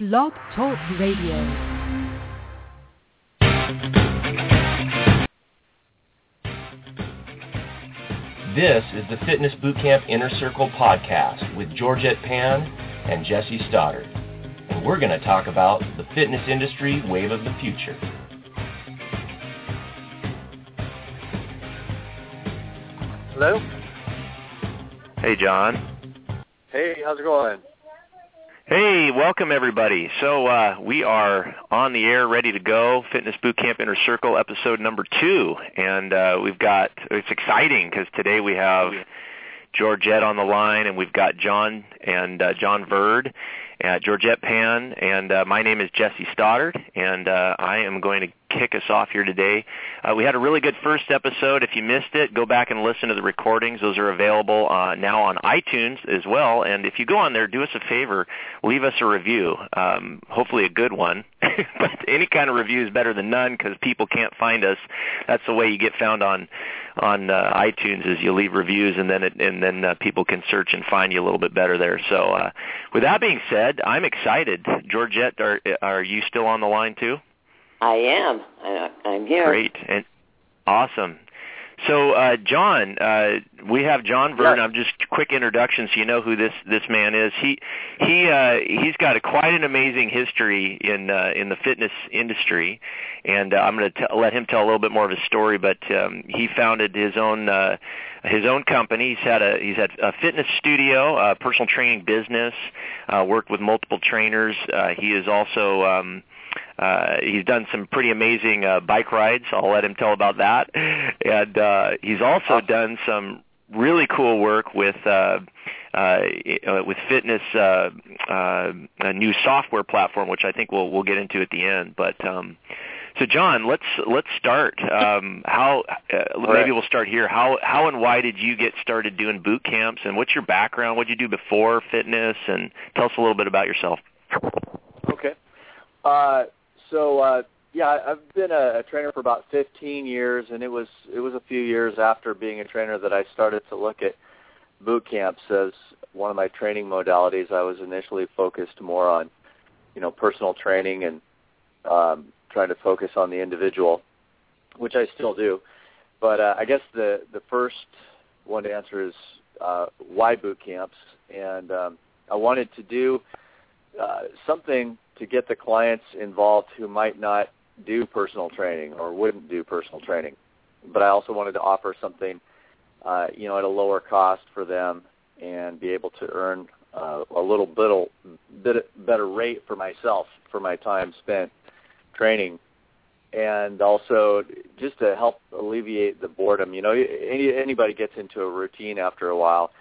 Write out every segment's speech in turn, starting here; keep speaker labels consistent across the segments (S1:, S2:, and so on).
S1: Blog Talk Radio.
S2: This is the Fitness Bootcamp Inner Circle podcast with Georgette Pann and Jesse Stoddard. And we're going to talk about the fitness industry wave of the future.
S3: Hello?
S4: Hey, John.
S3: Hey, how's it going?
S4: Hey, welcome everybody. So uh, we are on the air, ready to go. Fitness Bootcamp Inner Circle, episode number two, and uh, we've got it's exciting because today we have Georgette on the line, and we've got John and uh, John Verd, uh, Georgette Pann, and uh, my name is Jesse Stoddard, and uh, I am going to kick us off here today. Uh, we had a really good first episode. If you missed it, go back and listen to the recordings. Those are available uh, now on iTunes as well. And if you go on there, do us a favor, leave us a review, um, hopefully a good one. but any kind of review is better than none because people can't find us. That's the way you get found on on uh, iTunes is you leave reviews and then it, and then uh, people can search and find you a little bit better there. So uh, with that being said, I'm excited. Georgette, are are you still on the line too?
S5: I am. I, I'm here.
S4: Great and awesome. So, uh, John, uh, we have John Verd.
S3: Yes.
S4: I'm just quick introduction, so you know who this this man is. He he uh, he's got a quite an amazing history in uh, in the fitness industry, and uh, I'm going to let him tell a little bit more of his story. But um, he founded his own uh, his own company. He's had a he's had a fitness studio, a personal training business, uh, worked with multiple trainers. Uh, he is also um, uh, he's done some pretty amazing uh, bike rides. I'll let him tell about that. And uh, he's also done some really cool work with uh, uh, with fitness uh, uh, a new software platform, which I think we'll we'll get into at the end. But um, so, John, let's let's start. Um, how uh, maybe we'll start here. How how and why did you get started doing boot camps, and what's your background? What did you do before fitness? And tell us a little bit about yourself.
S3: Okay. Uh, so uh, yeah, I've been a, a trainer for about 15 years, and it was it was a few years after being a trainer that I started to look at boot camps as one of my training modalities. I was initially focused more on you know personal training and um, trying to focus on the individual, which I still do. But uh, I guess the the first one to answer is uh, why boot camps, and um, I wanted to do uh, something to get the clients involved who might not do personal training or wouldn't do personal training. But I also wanted to offer something, uh, you know, at a lower cost for them and be able to earn uh, a little bit, bit better rate for myself for my time spent training and also just to help alleviate the boredom. You know, any, anybody gets into a routine after a while,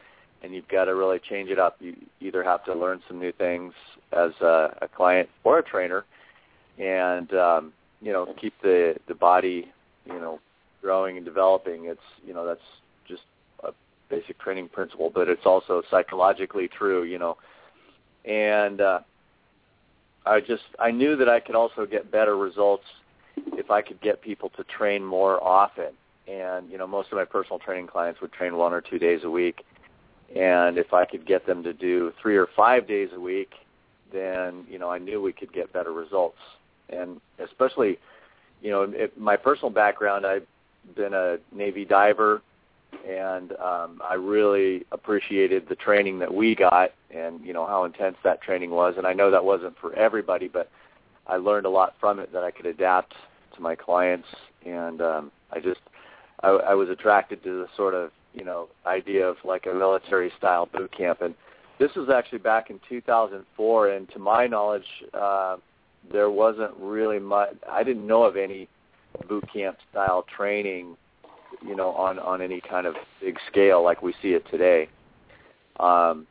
S3: and you've got to really change it up. You either have to learn some new things as a, a client or a trainer, and um, you know, keep the the body, you know, growing and developing. It's you know that's just a basic training principle, but it's also psychologically true. You know, and uh, I just I knew that I could also get better results if I could get people to train more often. And you know, most of my personal training clients would train one or two days a week, and if I could get them to do three or five days a week, then you know I knew we could get better results. And especially, you know, it, my personal background, I've been a Navy diver, and um, I really appreciated the training that we got, and you know how intense that training was. And I know that wasn't for everybody, but I learned a lot from it that I could adapt to my clients, and um, I just I, I was attracted to the sort of you know idea of like a military style boot camp, and this was actually back in 2004, and to my knowledge, uh, there wasn't really much. I didn't know of any boot camp style training, you know, on on any kind of big scale like we see it today. Um,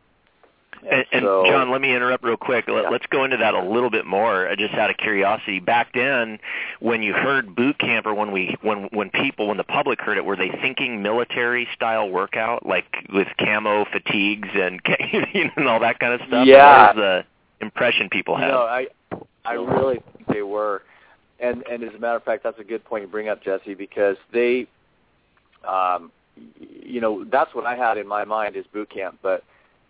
S4: And, and
S3: so-
S4: John, let me interrupt real quick. Let,
S3: Yeah.
S4: Let's go into that a little bit more, uh, just out of curiosity. Back then, when you heard boot camp, or when we, when when people, when the public heard it, were they thinking military style workout, like with camo fatigues and you know, and all that kind of stuff?
S3: Yeah.
S4: What was the impression people had?
S3: No, I I really think they were, and and as a matter of fact, that's a good point you bring up, Jesse, because they, um, you know, that's what I had in my mind is boot camp, but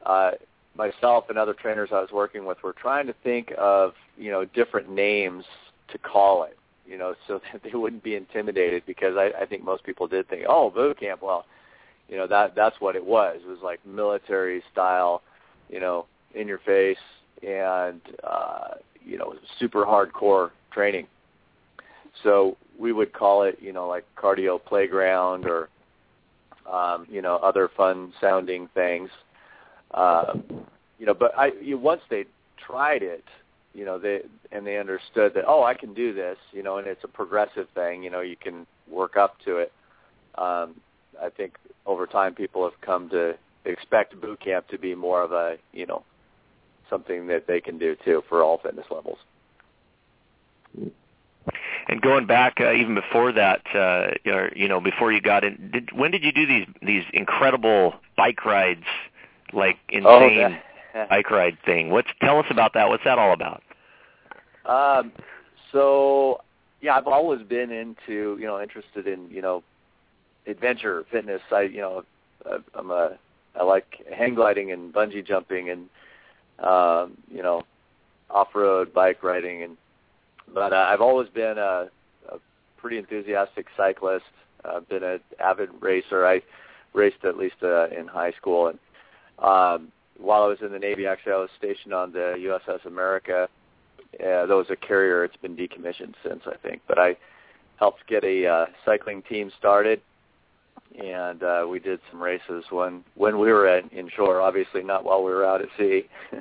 S3: uh, myself and other trainers I was working with were trying to think of you know different names to call it, you know, so that they wouldn't be intimidated because I, I think most people did think, oh, boot camp. Well, you know that that's what it was. It was like military style, you know, in your face and uh, you know super hardcore training. So we would call it, you know, like cardio playground or um, you know other fun sounding things. Uh, you know, but I you, once they tried it, you know, they and they understood that oh, I can do this, you know, and it's a progressive thing. You know, you can work up to it. Um, I think over time people have come to expect boot camp to be more of a you know something that they can do too for all fitness levels.
S4: And going back uh, even before that, uh, you know, before you got in, did, when did you do these these incredible bike rides, like
S3: Oh,
S4: insane
S3: that-
S4: bike ride thing? What's tell us about that? What's that all about?
S3: Um, so yeah, I've always been into you know interested in you know adventure fitness. I you know uh, I'm a I like hang gliding and bungee jumping and um, you know off road bike riding and but uh, I've always been a, a pretty enthusiastic cyclist. I've been an avid racer. I raced at least uh, in high school and um, while I was in the Navy, actually I was stationed on the USS America uh, that was a carrier. It's been decommissioned since, I think. But I helped get a uh, cycling team started, and uh, we did some races when when we were at, in shore. Obviously, not while we were out at sea.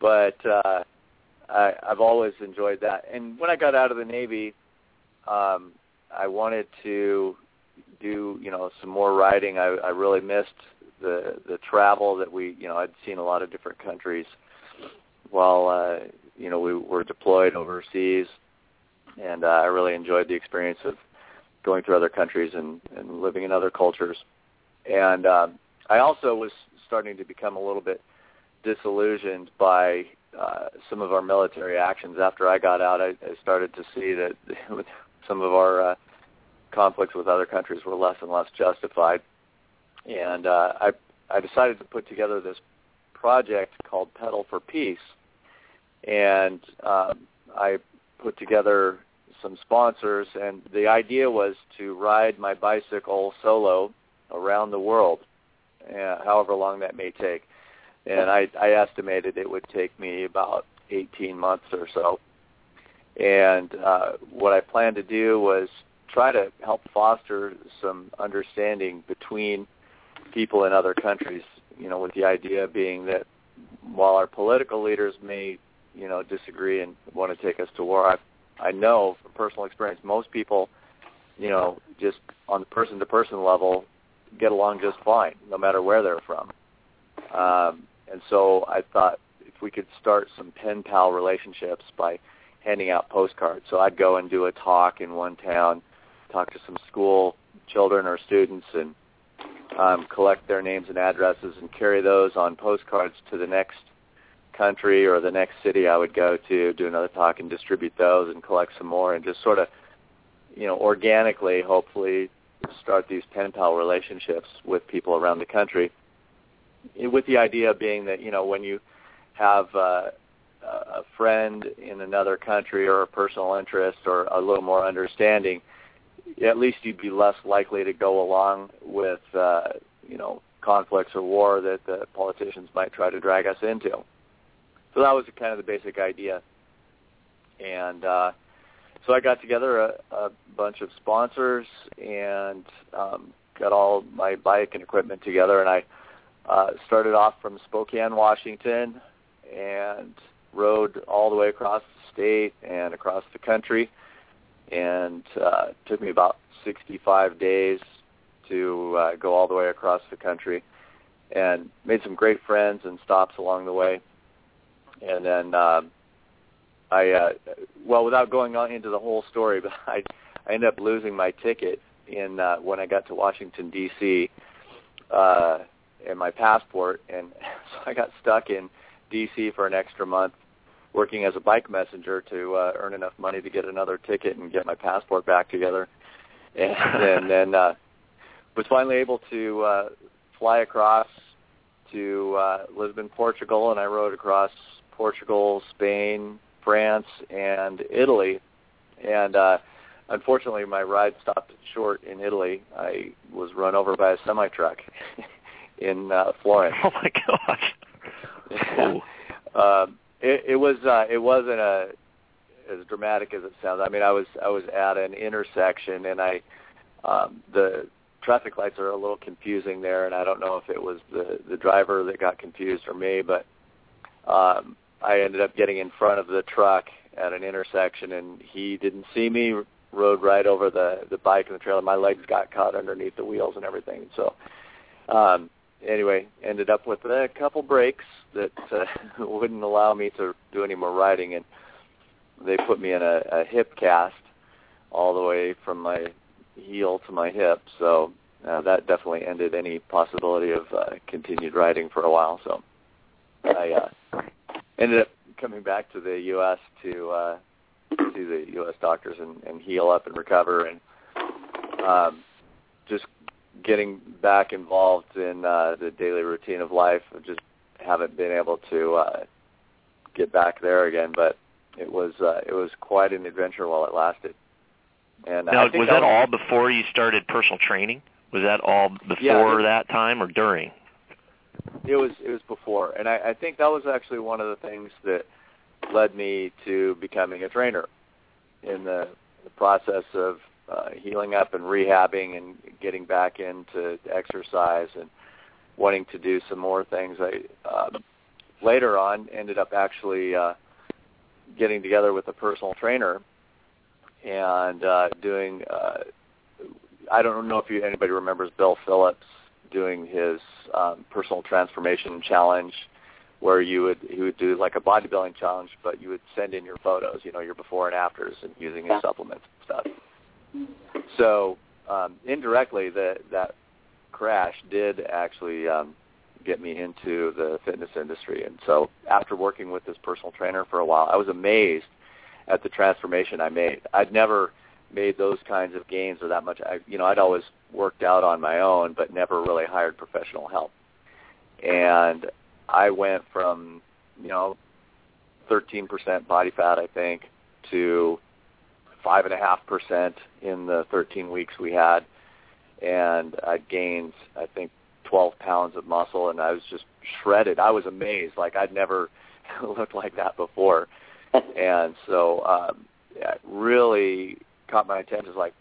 S3: but uh, I, I've always enjoyed that. And when I got out of the Navy, um, I wanted to do you know some more riding. I, I really missed the the travel that we you know I'd seen a lot of different countries while uh, you know we were deployed overseas, and uh, I really enjoyed the experience of going through other countries and, and living in other cultures. And um, I also was starting to become a little bit disillusioned by uh, some of our military actions. After I got out, I, I started to see that some of our uh, conflicts with other countries were less and less justified. And uh, I, I decided to put together this project called Pedal for Peace, and um, I put together some sponsors, and the idea was to ride my bicycle solo around the world, uh, however long that may take. And I, I estimated it would take me about 18 months or so. And uh, what I planned to do was try to help foster some understanding between people in other countries. You know, with the idea being that while our political leaders may, you know, disagree and want to take us to war, I I know from personal experience, most people, you know, just on the person-to-person level, get along just fine, no matter where they're from. Um, and so I thought if we could start some pen pal relationships by handing out postcards. So I'd go and do a talk in one town, talk to some school children or students, and um, collect their names and addresses and carry those on postcards to the next country or the next city I would go to, do another talk and distribute those and collect some more and just sort of, you know, organically, hopefully, start these pen pal relationships with people around the country. With the idea being that, you know, when you have uh, a friend in another country or a personal interest or a little more understanding, at least you'd be less likely to go along with, uh, you know, conflicts or war that the politicians might try to drag us into. So that was kind of the basic idea. And uh, so I got together a, a bunch of sponsors and um, got all my bike and equipment together, and I uh, started off from Spokane, Washington, and rode all the way across the state and across the country. And uh, took me about 65 days to uh, go all the way across the country, and made some great friends and stops along the way and then um, I uh, well, without going on into the whole story, but I I ended up losing my ticket in uh, when I got to Washington D.C. Uh, and my passport, and so I got stuck in D.C. for an extra month working as a bike messenger to uh, earn enough money to get another ticket and get my passport back together, and, and then uh, was finally able to uh, fly across to uh, Lisbon, Portugal, and I rode across Portugal, Spain, France, and Italy. And uh, unfortunately, my ride stopped short in Italy. I was run over by a semi truck in uh, Florence.
S4: Oh my gosh!
S3: Um, it, was uh, it wasn't a as dramatic as it sounds. I mean, I was I was at an intersection and I um, the traffic lights are a little confusing there, and I don't know if it was the the driver that got confused or me, but um, I ended up getting in front of the truck at an intersection, and he didn't see me. Rode right over the the bike and the trailer. My legs got caught underneath the wheels and everything. So, um, anyway, ended up with a couple breaks that uh, wouldn't allow me to do any more riding, and they put me in a, a hip cast all the way from my heel to my hip. So uh, that definitely ended any possibility of uh, continued riding for a while. So I uh, ended up coming back to the U.S. to uh, see the U.S. doctors and, and heal up and recover, and um, just getting back involved in uh, the daily routine of life. I just haven't been able to uh, get back there again, but it was uh, it was quite an adventure while it lasted. And
S4: now,
S3: I think
S4: was that all before you started personal training? Was that all before
S3: Yeah,
S4: that time or during?
S3: It was it was before, and I, I think that was actually one of the things that led me to becoming a trainer. In the, the process of uh, healing up and rehabbing and getting back into exercise and wanting to do some more things, I um, later on ended up actually uh, getting together with a personal trainer and uh, doing. Uh, I don't know if you, anybody remembers Bill Phillips doing his um, personal transformation challenge, where you would he would do like a bodybuilding challenge, but you would send in your photos, you know, your before and afters, and using his supplements and stuff. So um, indirectly, that that crash did actually um, get me into the fitness industry, and so after working with this personal trainer for a while, I was amazed at the transformation I made. I'd never made those kinds of gains or that much. I, you know, I'd always worked out on my own, but never really hired professional help. And I went from, you know, 13% body fat, I think, to five and a half percent in the 13 weeks we had, and I gained, I think, 12 pounds of muscle, and I was just shredded. I was amazed, like I'd never looked like that before, and so um, it really caught my attention. Like,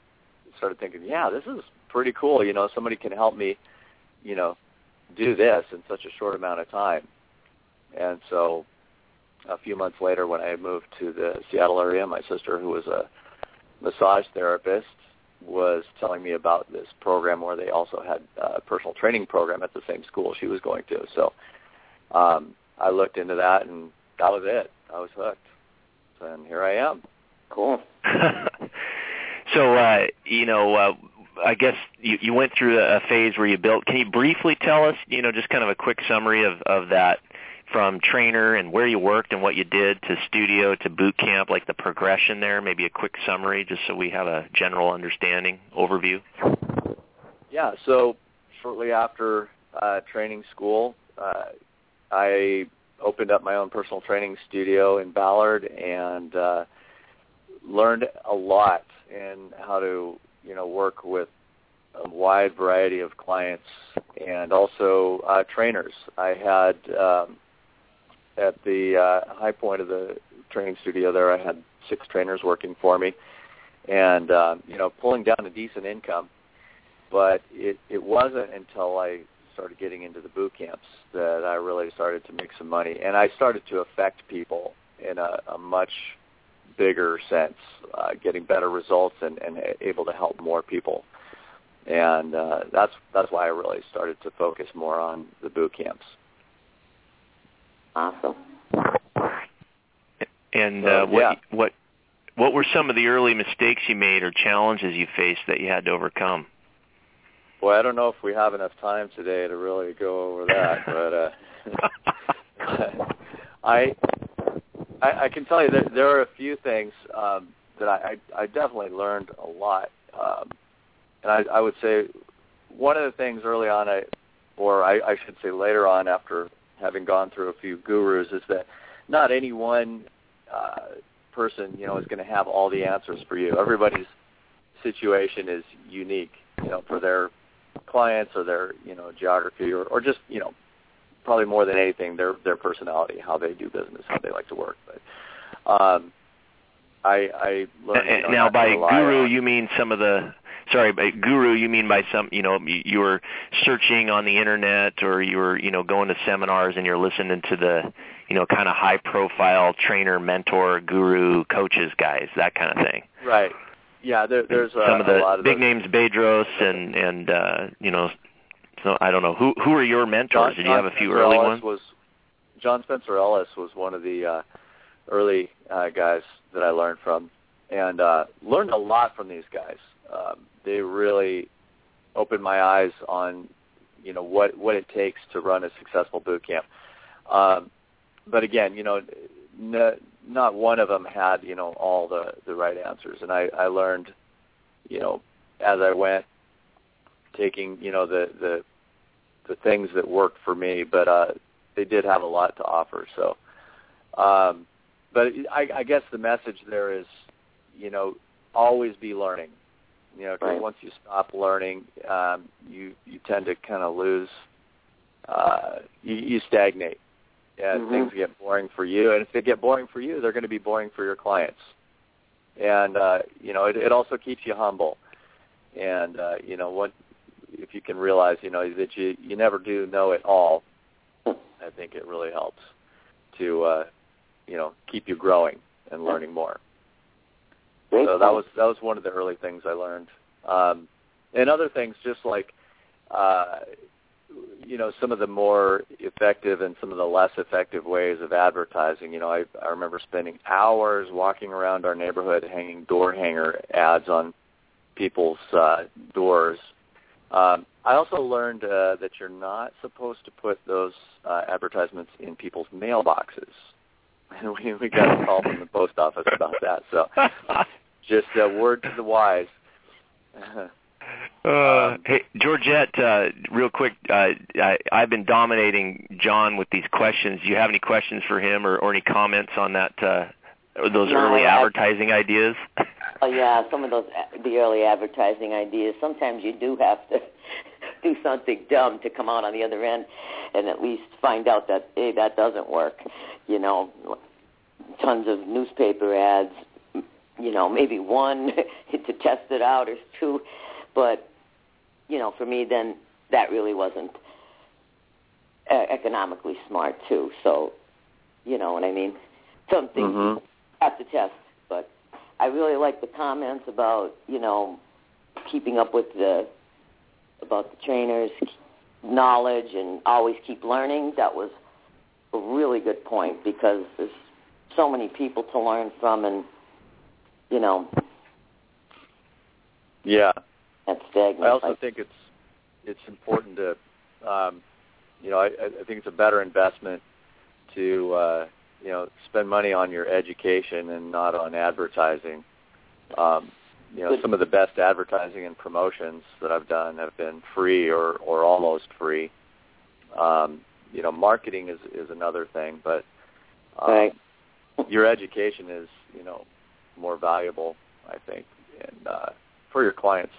S3: started thinking, yeah, this is pretty cool. You know, somebody can help me, you know, do this in such a short amount of time. And so a few months later when I moved to the Seattle area, my sister who was a massage therapist was telling me about this program where they also had a personal training program at the same school she was going to. So um, I looked into that and that was it. I was hooked. And here I am.
S5: Cool.
S4: so, uh, you know, uh, I guess you, you went through a phase where you built. Can you briefly tell us, you know, just kind of a quick summary of of that from trainer and where you worked and what you did to studio to boot camp, like the progression there? Maybe a quick summary, just so we have a general understanding overview.
S3: Yeah, so shortly after uh, training school, uh, I opened up my own personal training studio in Ballard and uh, learned a lot in how to, you know, work with a wide variety of clients and also uh, trainers. I had um, at the uh, high point of the training studio there, I had six trainers working for me, and uh, you know, pulling down a decent income. But it it wasn't until I started getting into the boot camps that I really started to make some money, and I started to affect people in a, a much bigger sense, uh, getting better results and, and able to help more people. And uh, that's that's why I really started to focus more on the boot camps.
S5: Awesome.
S4: And uh, what
S3: yeah.
S4: what what were some of the early mistakes you made or challenges you faced that you had to overcome?
S3: Boy, I don't know if we have enough time today to really go over that, but uh, I, I I can tell you that there are a few things um, that I, I I definitely learned a lot, um, and I I would say one of the things early on I or I, I should say later on after having gone through a few gurus, is that not any one uh, person, you know, is going to have all the answers for you. Everybody's situation is unique, you know, for their clients or their, you know, geography or, or just, you know, probably more than anything, their their personality, how they do business, how they like to work. But um, I I learned you know,
S4: now by guru
S3: on,
S4: you mean some of the sorry by guru you mean by some you know you were searching on the internet or you were you know going to seminars and you're listening to the you know kind of high profile trainer mentor guru coaches guys that kind of thing?
S3: Right. Yeah there, there's a,
S4: some of the
S3: of
S4: big
S3: those.
S4: names Bedros and and uh you know so I don't know. Who who are your mentors?
S3: John,
S4: did you have a few
S3: Spencer
S4: early
S3: Ellis
S4: ones?
S3: was John Spencer Ellis was one of the uh early uh guys that I learned from. And uh learned a lot from these guys. Um they really opened my eyes on you know what what it takes to run a successful boot camp. Um, but again, you know, n- not one of them had you know all the the right answers, and I I learned, you know, as I went, taking you know the the the things that worked for me, but uh, they did have a lot to offer. So, um, but I, I guess the message there is, you know, always be learning. You know, because
S5: Right.
S3: once you stop learning, um, you you tend to kind of lose. Uh, you, you stagnate, and
S5: Mhm.
S3: things get boring for you. And if they get boring for you, they're going to be boring for your clients. And uh, you know, it, it also keeps you humble. And uh, you know, what if you can realize, you know, that you you never do know it all. I think it really helps to uh, you know keep you growing and learning more
S5: Great
S3: so that was that was one of the early things I learned. Um, and other things, just like uh, you know, some of the more effective and some of the less effective ways of advertising. You know, I, I remember spending hours walking around our neighborhood hanging door hanger ads on people's uh, doors. Um, I also learned uh, that you're not supposed to put those uh, advertisements in people's mailboxes. And we, we got a call from the post office about that. So just a word to the wise.
S4: Uh, hey, Georgette, uh, real quick, uh, I, I've been dominating John with these questions. Do you have any questions for him or, or any comments on that, uh, those
S5: No,
S4: early
S5: I-
S4: advertising ideas?
S5: Oh yeah, some of those the early advertising ideas. Sometimes you do have to do something dumb to come out on the other end, and at least find out that hey, that doesn't work. You know, tons of newspaper ads. You know, maybe one to test it out or two, but you know, for me, then that really wasn't uh, economically smart too. So, you know what I mean? Some things
S3: Mhm.
S5: you have to test, but I really like the comments about you know keeping up with the about the trainers' knowledge and always keep learning. That was a really good point because there's so many people to learn from, and you know
S3: yeah.
S5: that's stagnant.
S3: I also think it's it's important to, um, you know, I, I think it's a better investment to, uh, you know, spend money on your education and not on advertising. Um, you know, some of the best advertising and promotions that I've done have been free or or almost free. Um, you know, marketing is is another thing, but um,
S5: Right.
S3: your education is, you know, more valuable, I think, and uh, for your clients.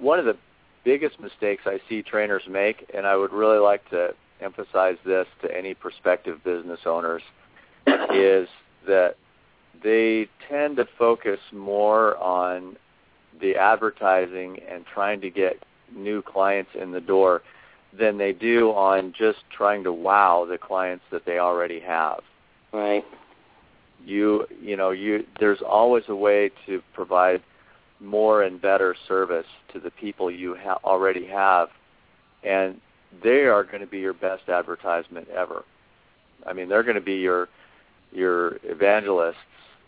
S3: One of the biggest mistakes I see trainers make, and I would really like to emphasize this to any prospective business owners, is that they tend to focus more on the advertising and trying to get new clients in the door than they do on just trying to wow the clients that they already have
S5: right.
S3: You you know you there's always a way to provide more and better service to the people you ha- already have. And they are going to be your best advertisement ever. I mean they're going to be your your evangelists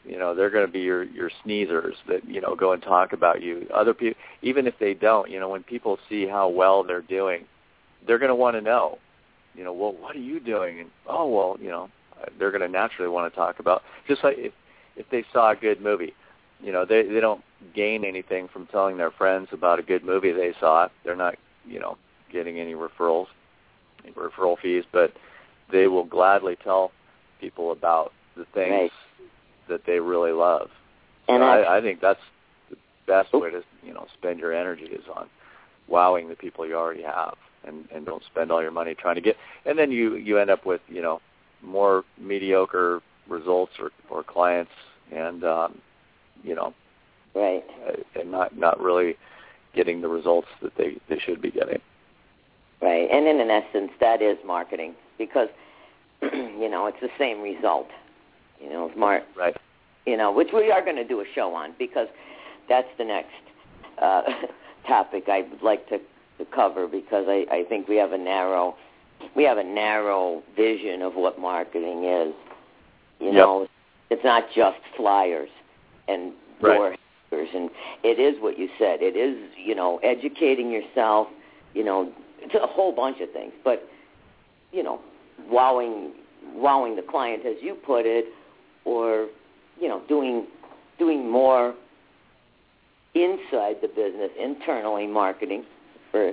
S3: you know they're going to be your your sneezers that you know go and talk about you. Other people even if they don't you know when people see how well they're doing they're going to want to know you know well what are you doing? And oh well you know they're going to naturally want to talk about just like if if they saw a good movie you know they they don't gain anything from telling their friends about a good movie they saw they're not you know getting any referrals, any referral fees, but they will gladly tell people about the things
S5: Right.
S3: that they really love.
S5: And
S3: So
S5: I,
S3: I, think that's the best
S5: Oh.
S3: way to you know spend your energy is on wowing the people you already have, and and don't spend all your money trying to get. And then you you end up with you know more mediocre results or or clients, and um, you know
S5: right.
S3: uh, and not not really getting the results that they they should be getting.
S5: Right. And in, in essence, that is marketing because, you know, it's the same result. You know, Mar-
S3: Right.
S5: you know, which we are going to do a show on because that's the next uh, topic I would like to, to cover because I, I think we have a narrow we have a narrow vision of what marketing is. You
S3: Yep.
S5: know, it's not just flyers and
S3: Right.
S5: and it is what you said. It is you know educating yourself. You know, it's a whole bunch of things, but you know, wowing wowing the client as you put it, or you know, doing doing more inside the business, internally marketing, for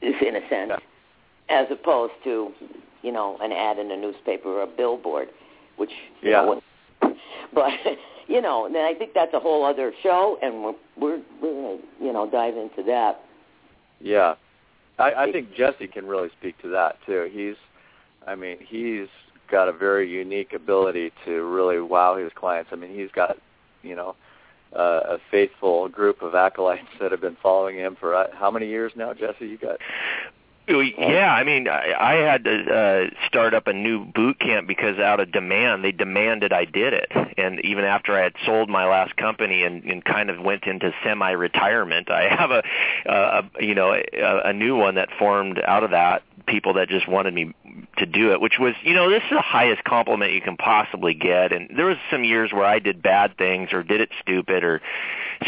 S5: in a sense,
S3: Yeah.
S5: As opposed to you know an ad in a newspaper or a billboard, which you
S3: Yeah.
S5: know, but you know, and I think that's a whole other show, and we're we're, we're gonna you know dive into that.
S3: Yeah, I, I think Jesse can really speak to that too. He's, I mean, he's got a very unique ability to really wow his clients. I mean, he's got, you know, uh, a faithful group of acolytes that have been following him for uh, how many years now, Jesse? You got
S4: Yeah, I mean, I, I had to uh, start up a new boot camp because out of demand, they demanded I did it. And even after I had sold my last company and, and kind of went into semi-retirement, I have a, a you know, a, a new one that formed out of that. People that just wanted me to do it, which was, you know, this is the highest compliment you can possibly get. And there was some years where I did bad things or did it stupid or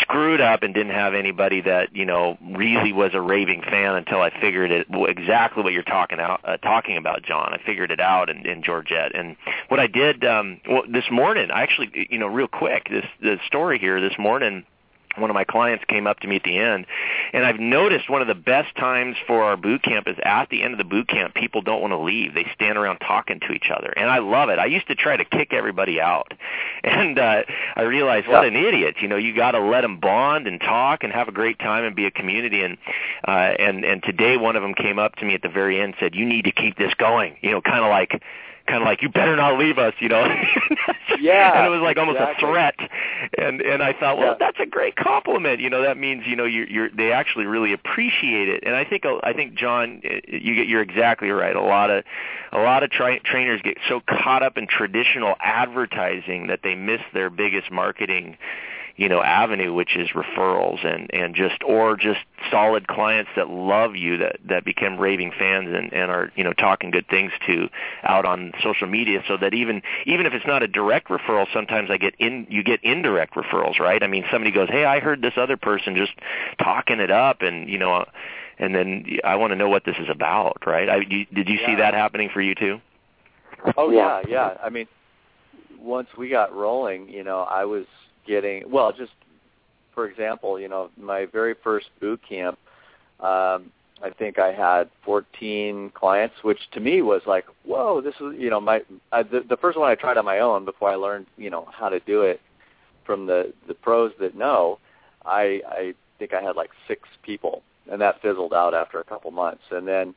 S4: screwed up and didn't have anybody that you know really was a raving fan until I figured it exactly what you're talking out uh, talking about, John. I figured it out in, in Georgette, and what I did um, well this morning, I actually you know real quick this the story here this morning one of my clients came up to me at the end and I've noticed one of the best times for our boot camp is at the end of the boot camp people don't want to leave. They stand around talking to each other. And I love it. I used to try to kick everybody out. And uh I realized what an idiot. You know, you got to let them bond and talk and have a great time and be a community and uh and and today one of them came up to me at the very end and said, "You need to keep this going." You know, kind of like kind of like you better not leave us, you know.
S3: Yeah,
S4: and it was like almost
S3: exactly.
S4: a threat. And and I thought, well,
S3: Yeah.
S4: that's a great compliment. You know, that means you know you're you're they actually really appreciate it. And I think I think John, eh, you get you're exactly right. A lot of a lot of tra- trainers get so caught up in traditional advertising that they miss their biggest marketing you know avenue which is referrals and and just or just solid clients that love you that that become raving fans and and are you know talking good things to out on social media so that even even if it's not a direct referral sometimes I get in you get indirect referrals right I mean somebody goes hey I heard this other person just talking it up and you know and then I want to know what this is about right I you, did you see that happening for you too
S3: Oh
S5: Yeah.
S3: yeah, yeah. I mean, once we got rolling, you know, I was getting well. Just for example, you know, my very first boot camp, um, I think I had 14 clients, which to me was like, whoa, this is you know my I, the, the first one I tried on my own before I learned you know how to do it from the the pros that know. I I think I had like six people, and that fizzled out after a couple months, and then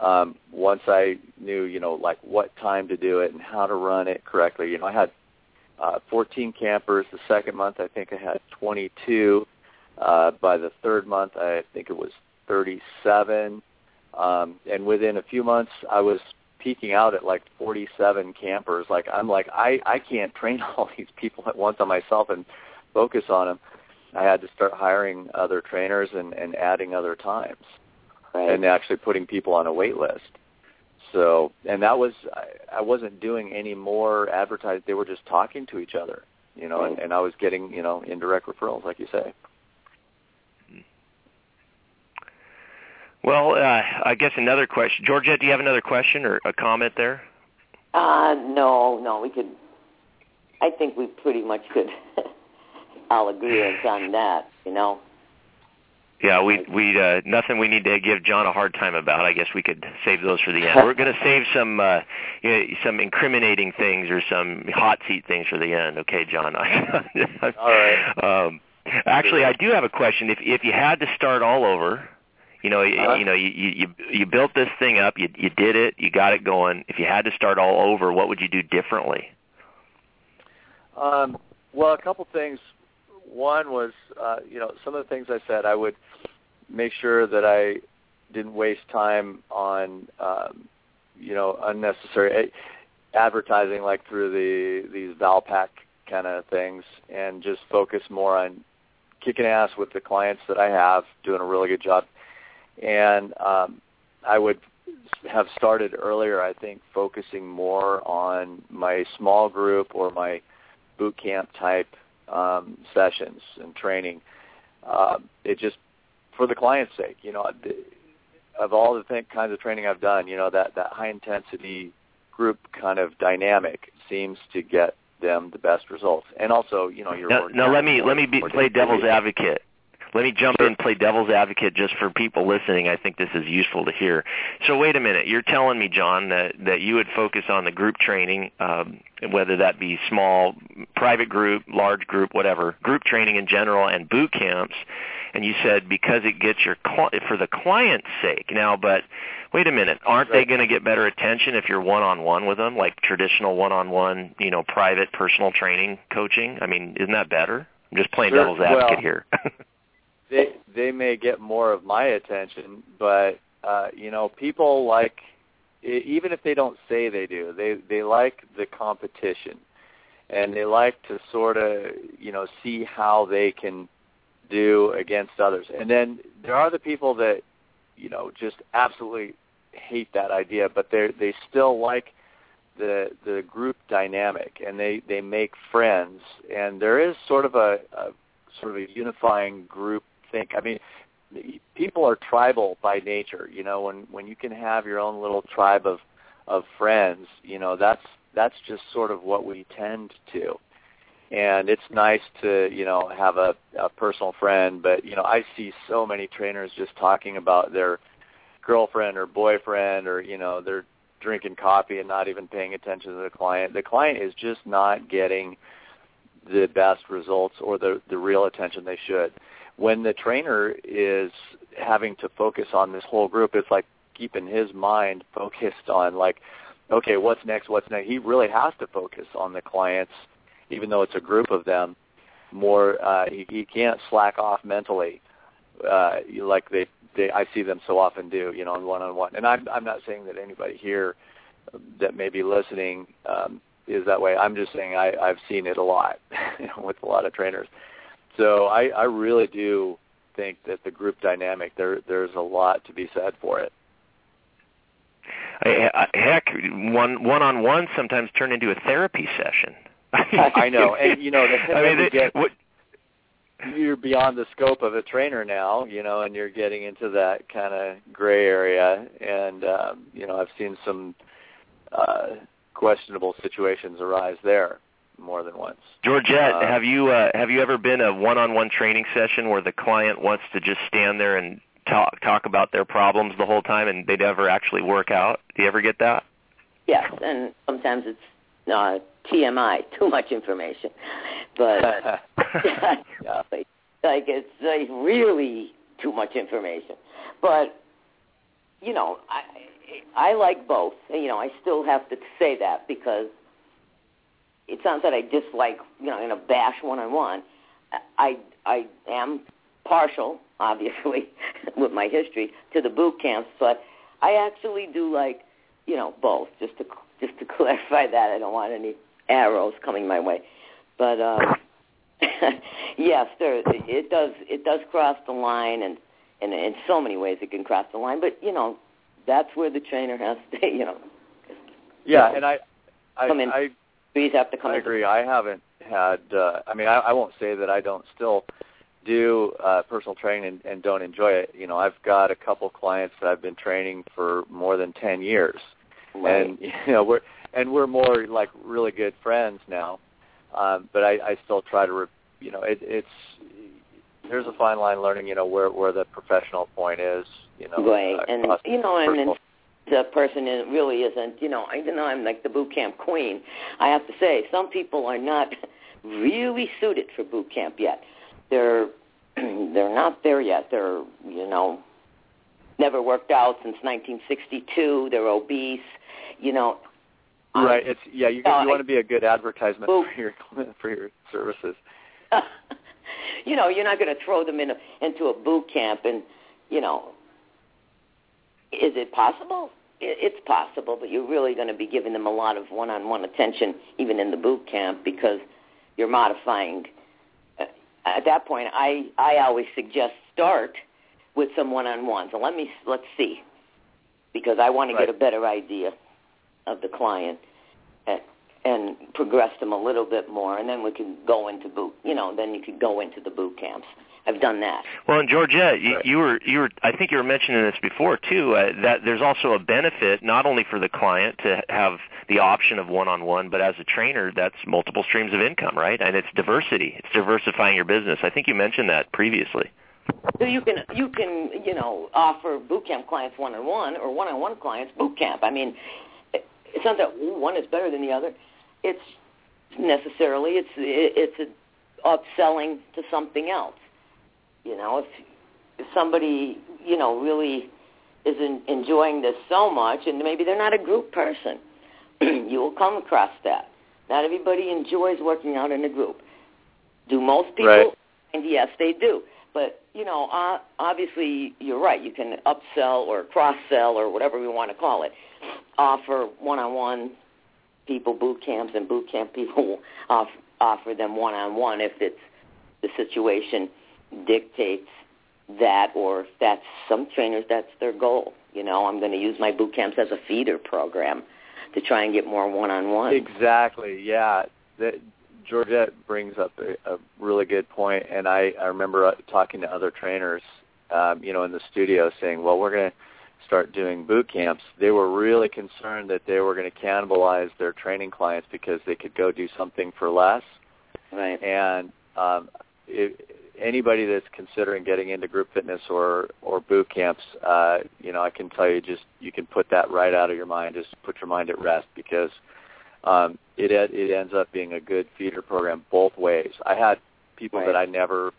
S3: um, once I knew, you know, like what time to do it and how to run it correctly. You know, I had uh, 14 campers. The second month, I think I had 22. Uh, by the third month, I think it was 37. Um, and within a few months, I was peaking out at like 47 campers. Like I'm like I I can't train all these people at once on myself and focus on them. I had to start hiring other trainers and, and adding other times
S5: Right.
S3: and actually putting people on a wait list. So, and that was I, I wasn't doing any more advertising. They were just talking to each other, you know, and, and I was getting you know indirect referrals, like you say.
S4: well uh, I guess another question Georgette do you have another question or a comment there
S5: Uh, no, no, we could. I think we pretty much could all agree on that. You know.
S4: Yeah, we we uh, nothing we need to give John a hard time about. I guess we could save those for the end. We're going to save some uh, you know, some incriminating things or some hot seat things for the end. Okay, John.
S3: all right.
S4: Um, actually, I do have a question. If if you had to start all over, you know,
S3: Uh-huh.
S4: you, you know, you, you you built this thing up, you you did it, you got it going. If you had to start all over, what would you do differently?
S3: Um, well, a couple things. One was, uh, you know, some of the things I said, I would make sure that I didn't waste time on, um, you know, unnecessary a- advertising like through the these Valpak kind of things, and just focus more on kicking ass with the clients that I have, doing a really good job. And um, I would have started earlier, I think, focusing more on my small group or my boot camp type um, sessions and training. Uh, it just for the client's sake, you know, of all the th- kinds of training I've done, you know, that that high intensity group kind of dynamic seems to get them the best results. And also, you know, you're
S4: Now, now let me let me be, play devil's advocate. Let me jump in, play devil's advocate, just for people listening. I think this is useful to hear. So wait a minute. You're telling me, John, that that you would focus on the group training, um, whether that be small, private group, large group, whatever, group training in general, and boot camps. And you said because it gets your cli- for the client's sake. Now, but wait a minute. Aren't they going to get better attention if you're one-on-one with them, like traditional one-on-one, you know, private personal training coaching? I mean, isn't that better? I'm just playing
S3: Sure.
S4: devil's advocate
S3: Well,
S4: here.
S3: they they may get more of my attention, but uh, you know, people like even if they don't say they do, they they like the competition, and they like to sort of you know see how they can do against others. And then there are the people that you know just absolutely hate that idea, but they they still like the the group dynamic, and they they make friends, and there is sort of a, a sort of a unifying group think. I mean, people are tribal by nature. You know, when when you can have your own little tribe of of friends, you know, that's that's just sort of what we tend to. And it's nice to you know have a, a personal friend, but you know I see so many trainers just talking about their girlfriend or boyfriend, or you know they're drinking coffee and not even paying attention to the client. The client is just not getting the best results or the the real attention they should when the trainer is having to focus on this whole group, it's like keeping his mind focused on like, okay, what's next, what's next. He really has to focus on the clients, even though it's a group of them. More, uh, he, he can't slack off mentally, uh, like they, they, I see them so often do, you know, on one-on-one. And I'm, I'm not saying that anybody here that may be listening um, is that way. I'm just saying I, I've seen it a lot with a lot of trainers. So I, I really do think that the group dynamic there there's a lot to be said for it.
S4: I- I- Heck, one one-on-one sometimes turn into a therapy session.
S3: I know, and you know, the,
S4: I mean,
S3: you get,
S4: what,
S3: you're beyond the scope of a trainer now, you know, and you're getting into that kind of gray area. And um, you know, I've seen some uh, questionable situations arise there more than once.
S4: Georgette,
S3: Uh,
S4: have you uh, have you ever been a one-on-one training session where the client wants to just stand there and talk talk about their problems the whole time and they never actually work out? Do you ever get that?
S5: Yes, and sometimes it's uh, TMI, too much information. But like, like it's like really too much information. But you know, I I like both. You know, I still have to say that because it's not that I dislike, you know, in a bash one on one. I I am partial, obviously, with my history to the boot camps, but I actually do like, you know, both. Just to just to clarify that, I don't want any arrows coming my way. But um, yes, there it does it does cross the line, and and in so many ways it can cross the line. But you know, that's where the trainer has to, you know,
S3: Yeah, and I I. I
S5: have to come
S3: I agree. I haven't had. Uh, I mean, I, I won't say that I don't still do uh, personal training and, and don't enjoy it. You know, I've got a couple clients that I've been training for more than ten years,
S5: Right.
S3: and you know we're and we're more like really good friends now. Um, but I, I still try to, re- you know, it, it's there's a fine line learning, you know, where where the professional point is, you know.
S5: Right,
S3: uh,
S5: and you know, and the person is, really isn't. You know, even though I'm like the boot camp queen, I have to say some people are not really suited for boot camp yet. They're they're not there yet. They're you know never worked out since 1962. They're obese. You know, I-
S3: Right. It's yeah. You, you want to be a good advertisement for your for your services.
S5: you know, you're not going to throw them in a, into a boot camp, and you know, is it possible? It's possible, but you're really going to be giving them a lot of one-on-one attention, even in the boot camp, because you're modifying. Uh, At that point, I I always suggest start with some one-on-ones, let me let's see, because I want to get a better idea of the client and, and progress them a little bit more, and then we can go into boot. You know, then you could go into the boot camps. I've done that.
S4: Well, and Georgette, you, you were you were I think you were mentioning this before too. Uh, that there's also a benefit not only for the client to have the option of one-on-one, but as a trainer, that's multiple streams of income, right? And it's diversity. It's diversifying your business. I think you mentioned that previously.
S5: So you can you can you know offer boot camp clients one on one or one on one clients boot camp. I mean, it's not that one is better than the other. It's necessarily it's it's a upselling to something else. You know, if if somebody you know really is in, enjoying this so much, and maybe they're not a group person, you will come across that. Not everybody enjoys working out in a group. Do most people?
S3: Right.
S5: And yes, they do. But you know, uh, obviously, you're right. You can upsell or cross sell or whatever we want to call it. Offer one-on-one people boot camps, and boot camp people off, offer them one-on-one if it's the situation dictates that, or if that's some trainers that's their goal. You know, I'm going to use my boot camps as a feeder program to try and get more one-on-one.
S3: Exactly. Yeah. That, Georgette brings up a, a really good point, and I, I remember uh, talking to other trainers, um, you know, in the studio, saying, "Well, we're going to start doing boot camps." They were really concerned that they were going to cannibalize their training clients because they could go do something for less.
S5: Right.
S3: And um, if, anybody that's considering getting into group fitness or or boot camps, uh, you know, I can tell you just you can put that right out of your mind. Just put your mind at rest because um, it it ends up being a good feeder program both ways. I had people
S5: Right.
S3: that I never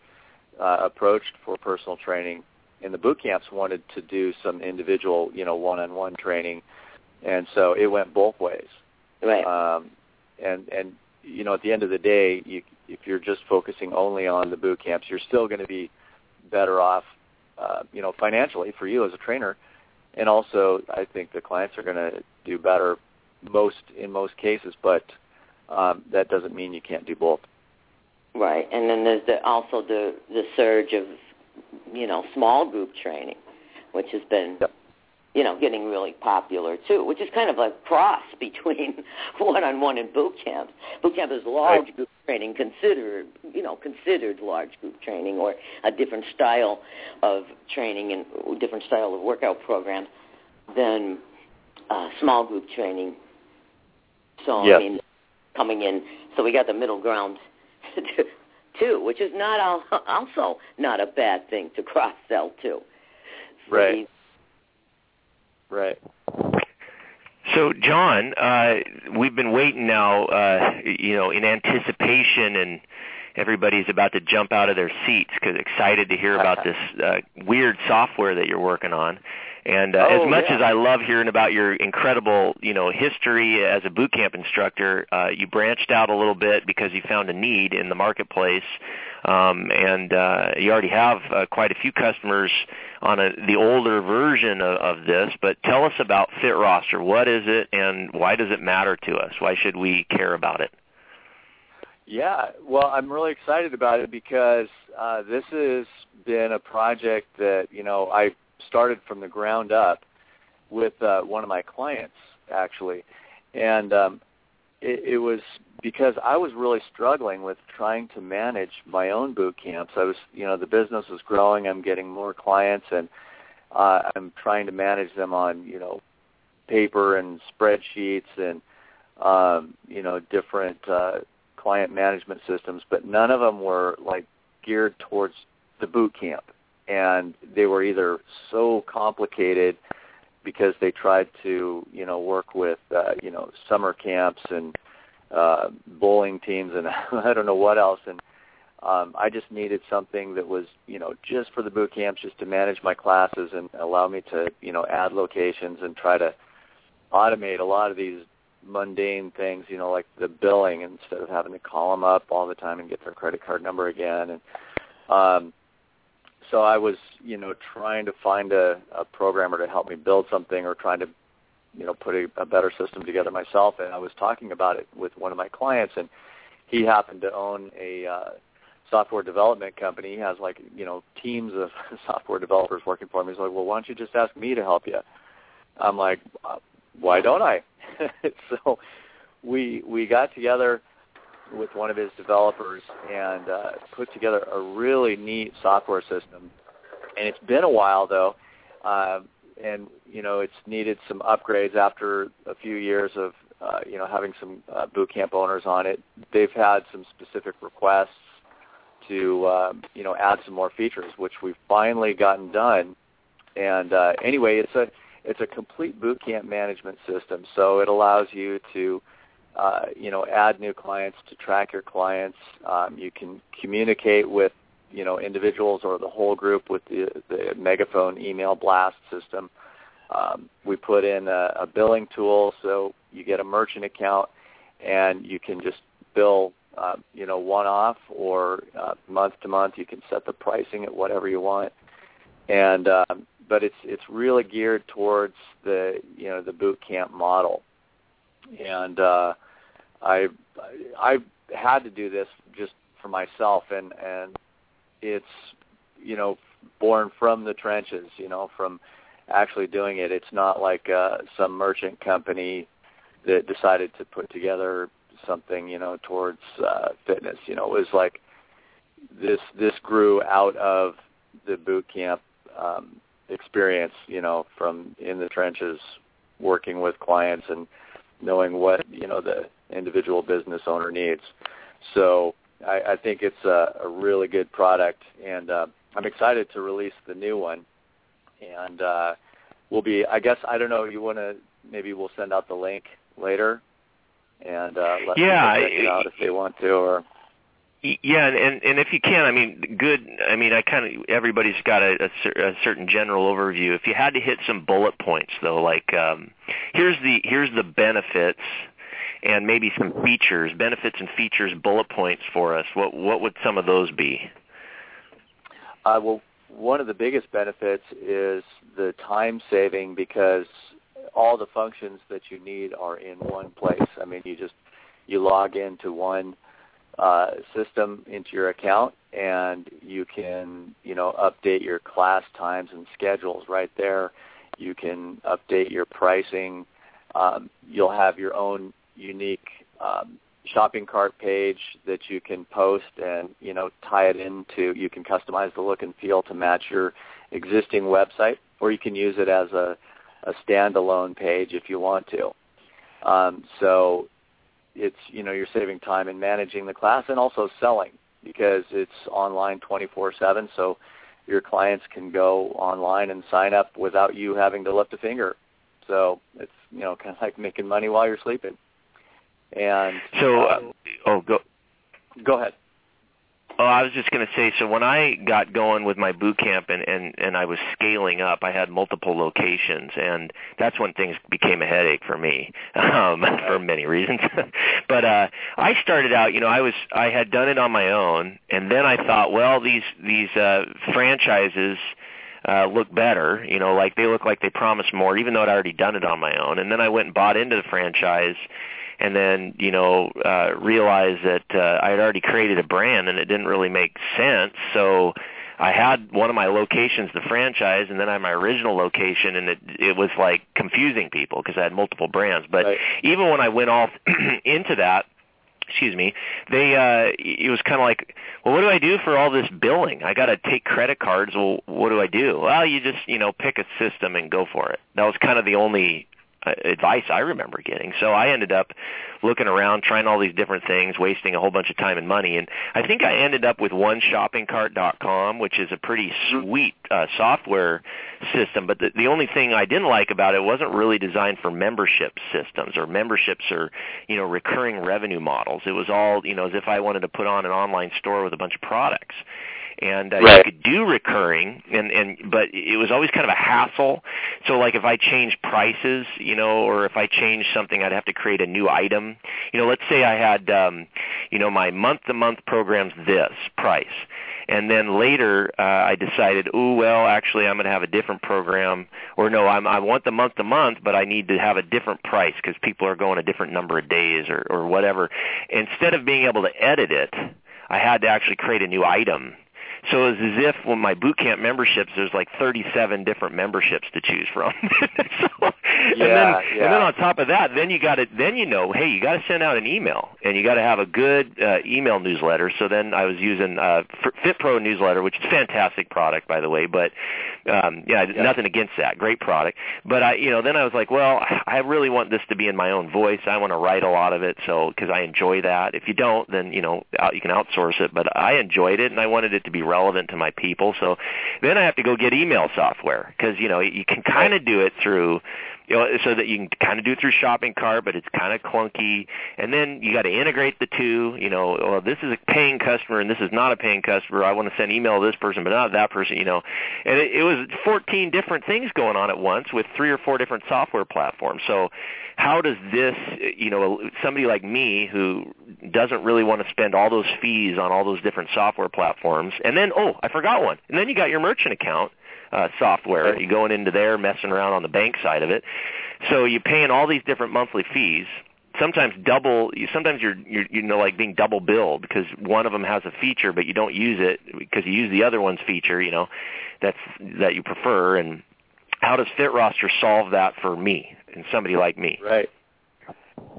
S3: uh, approached for personal training in the boot camps wanted to do some individual, you know, one-on-one training, and so it went both ways.
S5: Right.
S3: Um, and and you know, at the end of the day, you, if you're just focusing only on the boot camps, you're still going to be better off, uh, you know, financially for you as a trainer, and also I think the clients are going to do better most in most cases. But um, that doesn't mean you can't do both.
S5: Right, and then there's the, also the the surge of you know small group training, which has been
S3: Yep.
S5: You know getting really popular too, which is kind of a cross between one-on-one and boot camp. Boot camp is large
S3: Right.
S5: group training, considered you know considered large group training or a different style of training and different style of workout program than uh, small group training. So
S3: Yes.
S5: I mean, coming in, so we got the middle ground too, which is not al- also not a bad thing to cross sell too. So
S3: Right.
S5: these-
S3: Right.
S4: So, John, uh, we've been waiting now, uh, you know, in anticipation, and everybody's about to jump out of their seats because excited to hear about this uh, weird software that you're working on. And uh,
S3: Oh,
S4: as much
S3: yeah.
S4: as I love hearing about your incredible, you know, history as a boot camp instructor, uh, you branched out a little bit because you found a need in the marketplace, um, and uh, you already have uh, quite a few customers on a, the older version of, of this. But tell us about FitRoster. What is it, and why does it matter to us? Why should we care about it?
S3: Yeah, well, I'm really excited about it because uh, this has been a project that you know I started from the ground up with uh, one of my clients actually, and um, it, it was because I was really struggling with trying to manage my own boot camps. I was, you know, the business was growing. I'm getting more clients, and uh, I'm trying to manage them on, you know, paper and spreadsheets and um, you know different uh, client management systems, but none of them were like geared towards the boot camp, and they were either so complicated because they tried to you know work with uh, you know summer camps and uh, bowling teams and I don't know what else. And um, I just needed something that was you know just for the boot camps just to manage my classes and allow me to you know add locations and try to automate a lot of these mundane things you know like the billing instead of having to call them up all the time and get their credit card number again. And um so I was, you know, trying to find a, a programmer to help me build something or trying to, you know, put a, a better system together myself. And I was talking about it with one of my clients, and he happened to own a uh, software development company. He has like, you know, teams of software developers working for him. He's like, well, why don't you just ask me to help you? I'm like, uh, why don't I? so we we got together with one of his developers and uh, put together a really neat software system. And it's been a while though, uh, and you know it's needed some upgrades after a few years of uh, you know having some uh, boot camp owners on it. They've had some specific requests to uh, you know add some more features, which we've finally gotten done. And uh, anyway, it's a it's a complete boot camp management system, so it allows you to uh, you know, add new clients to track your clients. Um, you can communicate with, you know, individuals or the whole group with the, the megaphone email blast system. Um, we put in a, a billing tool so you get a merchant account and you can just bill, uh, you know, one off or uh, month to month. You can set the pricing at whatever you want. And um, but it's it's really geared towards the you know the boot camp model and uh, I I had to do this just for myself, and and it's you know born from the trenches, you know, from actually doing it. It's not like uh, some merchant company that decided to put together something, you know, towards uh, fitness. You know, it was like this this grew out of the boot camp um, experience, you know, from in the trenches working with clients and knowing what you know the individual business owner needs. So I, I think it's a, a really good product, and uh, I'm excited to release the new one. And uh, we'll be, I guess, I don't know. You want to maybe we'll send out the link later, and uh, let
S4: yeah,
S3: people check it out if they want to, or
S4: yeah, and and if you can, I mean, good. I mean, I kind of everybody's got a, a, a certain general overview. If you had to hit some bullet points, though, like um, here's the here's the benefits and maybe some features, benefits and features bullet points for us. What what would some of those be?
S3: Uh, well, one of the biggest benefits is the time saving because all the functions that you need are in one place. I mean, you just you log into one uh, system into your account, and you can you know update your class times and schedules right there. You can update your pricing. Um, you'll have your own unique um, shopping cart page that you can post and you know tie it into. You can customize the look and feel to match your existing website, or you can use it as a, a standalone page if you want to. Um, so it's you know you're saving time in managing the class and also selling because it's online 24/7 so your clients can go online and sign up without you having to lift a finger. So it's you know kind of like making money while you're sleeping. And
S4: so uh, oh go
S3: go ahead
S4: Oh, I was just going to say. So when I got going with my boot camp and and and I was scaling up, I had multiple locations, and that's when things became a headache for me um, for many reasons. but uh, I started out, you know, I was I had done it on my own, and then I thought, well, these these uh, franchises uh, look better, you know, like they look like they promise more, even though I'd already done it on my own. And then I went and bought into the franchise and then you know uh, realized that uh, I had already created a brand and it didn't really make sense. So I had one of my locations, the franchise, and then I had my original location, and it it was like confusing people because I had multiple brands. But
S3: right.
S4: even when I went off into that, excuse me, they uh it was kind of like, well, what do I do for all this billing? I got to take credit cards. Well, what do I do? Well, you just, you know, pick a system and go for it. That was kind of the only advice I remember getting. So I ended up looking around, trying all these different things, wasting a whole bunch of time and money. And I think I ended up with OneShoppingCart.com, which is a pretty
S3: Mm-hmm.
S4: sweet uh, software system. But the, the only thing I didn't like about it wasn't really designed for membership systems or memberships or you know recurring revenue models. It was all you know as if I wanted to put on an online store with a bunch of products and uh,
S3: Right.
S4: you could do recurring and and but it was always kind of a hassle so like if i changed prices you know or if i changed something i'd have to create a new item you know let's say i had um you know my month to month program's this price and then later uh, I decided, oh well, actually I'm going to have a different program, or no, I'm, I want the month to month, but I need to have a different price because people are going a different number of days or, or whatever. Instead of being able to edit it, I had to actually create a new item. So it's as if when my boot camp memberships, there's like 37 different memberships to choose from. so, and then,
S3: Yeah,
S4: and then on top of that, then you got to then you know, hey, you got to send out an email, and you got to have a good uh, email newsletter. So then I was using uh, FitPro newsletter, which is a fantastic product, by the way. But um, yeah,
S3: Yeah.
S4: nothing against that, great product. But I, you know, then I was like, well, I really want this to be in my own voice. I want to write a lot of it, so because I enjoy that. If you don't, then you know, out, you can outsource it. But I enjoyed it, and I wanted it to be relevant to my people. So then I have to go get email software because you know you can kind of do it through you know, so that you can kind of do through shopping cart, but it's kind of clunky. And then you got to integrate the two. You know, well, this is a paying customer and this is not a paying customer. I want to send email to this person, but not that person. You know, and it, it was 14 different things going on at once with three or four different software platforms. So, how does this, you know, somebody like me who doesn't really want to spend all those fees on all those different software platforms, and then oh, I forgot one, and then you got your merchant account uh, software. You're going into there, messing around on the bank side of it. So you're paying all these different monthly fees. Sometimes double. you- Sometimes you're you're you know like being double billed because one of them has a feature, but you don't use it because you use the other one's feature. You know, that's that you prefer. And how does FitRoster solve that for me and somebody like me?
S3: Right.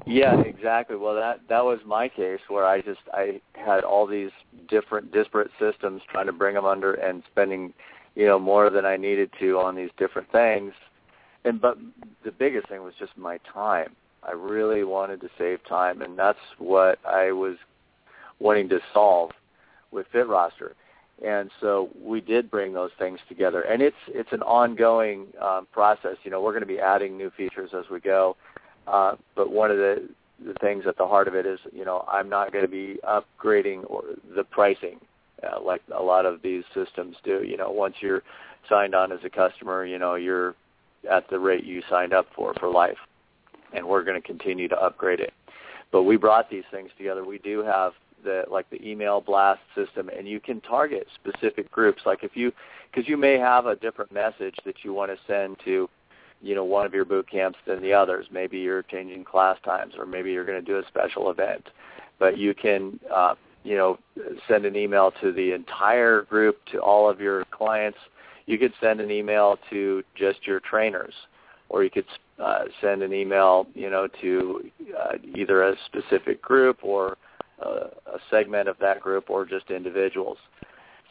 S3: Yeah, exactly. Well, that that was my case where I just I had all these different disparate systems trying to bring them under and spending, you know, more than I needed to on these different things. And but the biggest thing was just my time. I really wanted to save time, and that's what I was wanting to solve with FitRoster. And so we did bring those things together, and it's it's an ongoing um, process. You know, we're going to be adding new features as we go. Uh, but one of the, the things at the heart of it is, you know, I'm not going to be upgrading or the pricing uh, like a lot of these systems do. You know, once you're signed on as a customer, you know, you're at the rate you signed up for for life, and we're going to continue to upgrade it. But we brought these things together. We do have the like the email blast system, and you can target specific groups. Like if you, because you may have a different message that you want to send to you know one of your boot camps than the others. Maybe you're changing class times, or maybe you're going to do a special event. But you can, uh, you know, send an email to the entire group, to all of your clients. You could send an email to just your trainers, or you could uh, send an email, you know, to uh, either a specific group or uh, a segment of that group, or just individuals.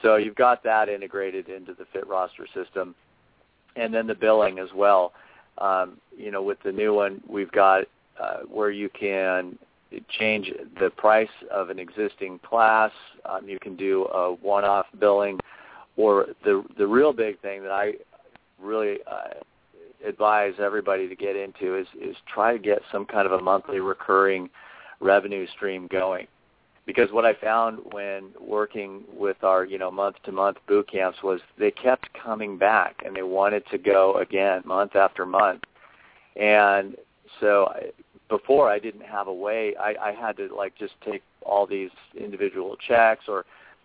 S3: So you've got that integrated into the FitRoster system and then the billing as well. Um, you know, with the new one, we've got uh, where you can change the price of an existing class. Um, you can do a one-off billing, or the the real big thing that I really uh, advise everybody to get into is is try to get some kind of a monthly recurring revenue stream going. Because what I found when working with our you know month to month boot camps was they kept coming back and they wanted to go again month after month, and so before I didn't have a way I, I had to like just take all these individual checks or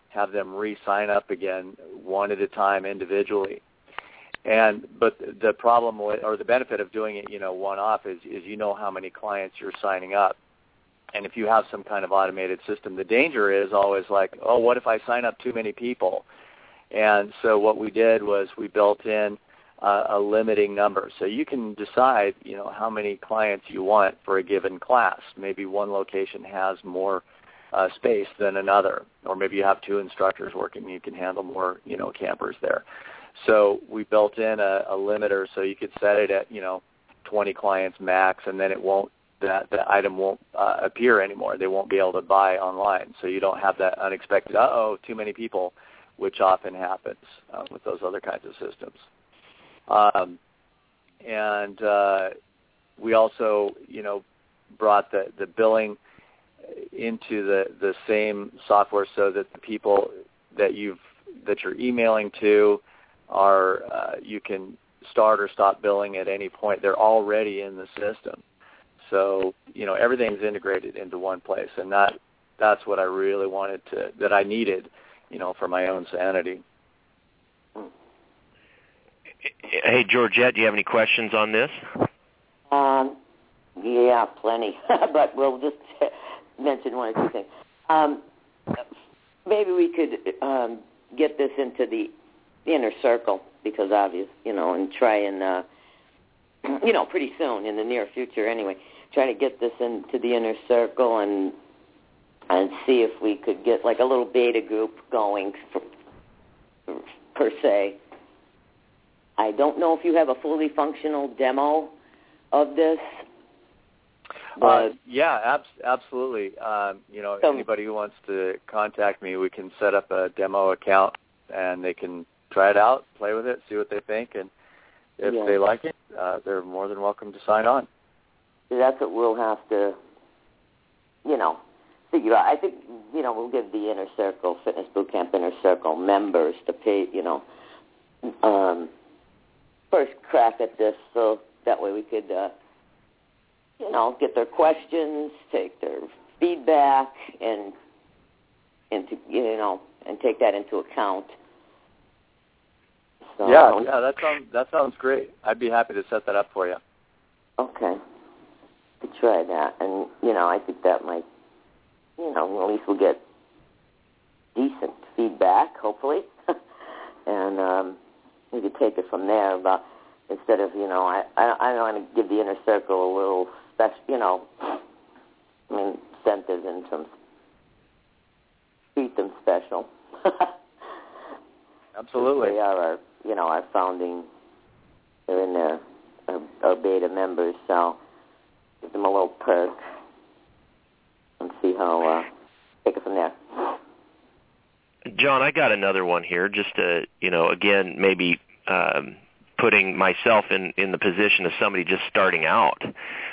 S3: have them re-sign up again one at a time individually. And but the problem with, or the benefit of doing it, you know, one off is is you know how many clients you're signing up and if you have some kind of automated system, the danger is always like, oh, what if I sign up too many people? And so what we did was we built in a limiting number. So you can decide, you know, how many clients you want for a given class. Maybe one location has more uh, space than another, or maybe you have two instructors working. You can handle more, you know, campers there. So we built in a, a limiter so you could set it at, you know, 20 clients max, and then it won't that the item won't uh, appear anymore. They won't be able to buy online, so you don't have that unexpected. Uh oh, too many people, which often happens uh, with those other kinds of systems. Um, and uh, we also, you know, brought the the billing into the the same software so that the people that you've that you're emailing to are uh, you can start or stop billing at any point. They're already in the system. So, you know, everything's integrated into one place and that that's what I really wanted to that I needed, you know, for my own sanity.
S4: Hey Georgette, do you have any questions on this?
S5: Um yeah, plenty. but we'll just mention one or two things. Um, maybe we could um, get this into the inner circle because obvious, you know, and try and uh, you know pretty soon in the near future anyway, try to get this into the inner circle and and see if we could get like a little beta group going for, per se. I don't know if you have a fully functional demo of this.
S3: Uh, yeah, abs- absolutely. Um, you know, so, anybody who wants to contact me, we can set up a demo account and they can try it out, play with it, see what they think, and if
S5: yeah.
S3: they like it, uh, they're more than welcome to sign on.
S5: That's what we'll have to, you know, figure out. I think, you know, we'll give the Inner Circle, Fitness Bootcamp Inner Circle members to pay, you know, um, first crack at this so that way we could, uh, you know, get their questions, take their feedback, and and to, you know, and take that into account. So,
S3: yeah, yeah, that sounds that sounds great. I'd be happy to set that up for you.
S5: Okay, to try that, and you know, I think that might, you know, at least we'll get decent feedback, hopefully, and um, we could take it from there. But instead of, you know, I I, I don't want to give the inner circle a little special, you know, I mean, incentives and some treat them special.
S3: Absolutely.
S5: They are our, you know, our founding. They're in there, our, our beta members. So give them a little perk and see how uh, take it from there.
S4: John, I got another one here. Just to, you know, again, maybe um, putting myself in in the position of somebody just starting out.